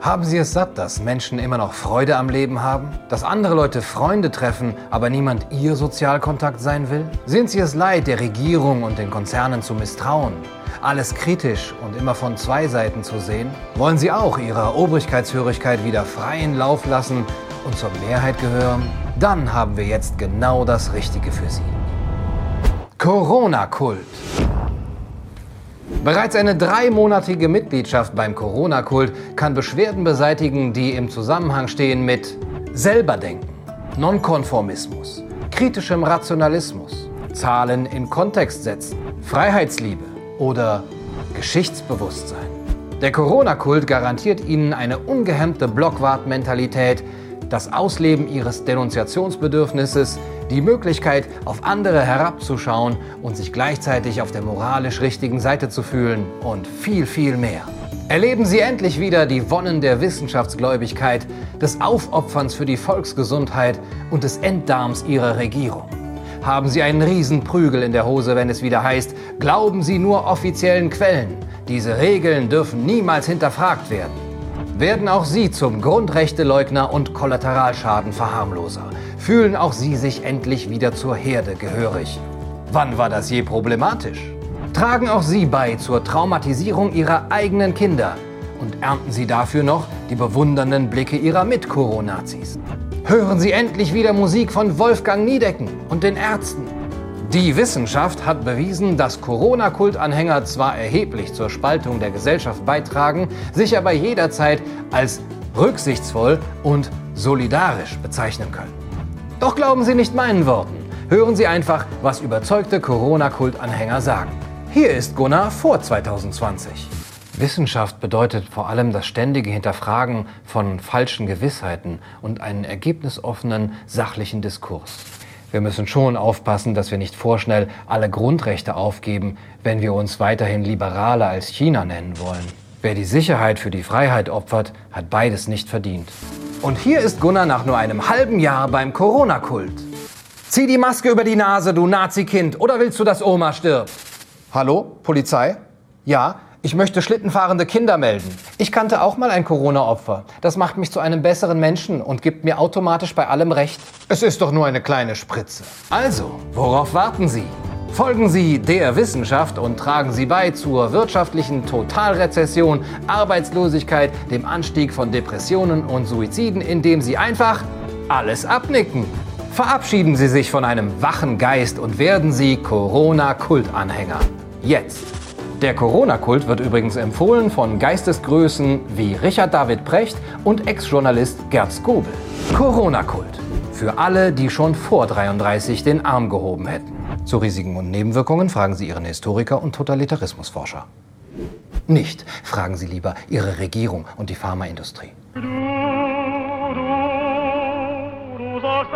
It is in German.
Haben Sie es satt, dass Menschen immer noch Freude am Leben haben? Dass andere Leute Freunde treffen, aber niemand Ihr Sozialkontakt sein will? Sind Sie es leid, der Regierung und den Konzernen zu misstrauen? Alles kritisch und immer von zwei Seiten zu sehen? Wollen Sie auch Ihrer Obrigkeitshörigkeit wieder freien Lauf lassen und zur Mehrheit gehören? Dann haben wir jetzt genau das Richtige für Sie. Corona-Kult. Bereits eine dreimonatige Mitgliedschaft beim Corona-Kult kann Beschwerden beseitigen, die im Zusammenhang stehen mit Selberdenken, Nonkonformismus, kritischem Rationalismus, Zahlen in Kontext setzen, Freiheitsliebe oder Geschichtsbewusstsein. Der Corona-Kult garantiert Ihnen eine ungehemmte Blockwart-Mentalität, das Ausleben Ihres Denunziationsbedürfnisses, die Möglichkeit, auf andere herabzuschauen und sich gleichzeitig auf der moralisch richtigen Seite zu fühlen und viel, viel mehr. Erleben Sie endlich wieder die Wonnen der Wissenschaftsgläubigkeit, des Aufopferns für die Volksgesundheit und des Enddarms Ihrer Regierung. Haben Sie einen Riesenprügel in der Hose, wenn es wieder heißt, glauben Sie nur offiziellen Quellen. Diese Regeln dürfen niemals hinterfragt werden. Werden auch Sie zum Grundrechteleugner und Kollateralschadenverharmloser fühlen auch sie sich endlich wieder zur Herde gehörig. Wann war das je problematisch? Tragen auch sie bei zur Traumatisierung ihrer eigenen Kinder und ernten sie dafür noch die bewundernden Blicke ihrer Mit-Coronazis. Hören Sie endlich wieder Musik von Wolfgang Niedecken und den Ärzten. Die Wissenschaft hat bewiesen, dass Corona-Kultanhänger zwar erheblich zur Spaltung der Gesellschaft beitragen, sich aber jederzeit als rücksichtsvoll und solidarisch bezeichnen können. Doch glauben Sie nicht meinen Worten. Hören Sie einfach, was überzeugte Corona-Kultanhänger sagen. Hier ist Gunnar vor 2020. Wissenschaft bedeutet vor allem das ständige Hinterfragen von falschen Gewissheiten und einen ergebnisoffenen, sachlichen Diskurs. Wir müssen schon aufpassen, dass wir nicht vorschnell alle Grundrechte aufgeben, wenn wir uns weiterhin liberaler als China nennen wollen. Wer die Sicherheit für die Freiheit opfert, hat beides nicht verdient. Und hier ist Gunnar nach nur einem halben Jahr beim Corona-Kult. Zieh die Maske über die Nase, du Nazi-Kind, oder willst du, dass Oma stirbt? Hallo, Polizei? Ja, ich möchte schlittenfahrende Kinder melden. Ich kannte auch mal ein Corona-Opfer. Das macht mich zu einem besseren Menschen und gibt mir automatisch bei allem recht. Es ist doch nur eine kleine Spritze. Also, worauf warten Sie? Folgen Sie der Wissenschaft und tragen Sie bei zur wirtschaftlichen Totalrezession, Arbeitslosigkeit, dem Anstieg von Depressionen und Suiziden, indem Sie einfach alles abnicken. Verabschieden Sie sich von einem wachen Geist und werden Sie Corona-Kultanhänger. Jetzt. Der Corona-Kult wird übrigens empfohlen von Geistesgrößen wie Richard David Precht und Ex-Journalist Gerd Skobel. Corona-Kult. Für alle, die schon vor 33 den Arm gehoben hätten. Zu Risiken und Nebenwirkungen fragen Sie Ihren Historiker und Totalitarismusforscher. Nicht fragen Sie lieber Ihre Regierung und die Pharmaindustrie. Du, du, du sollst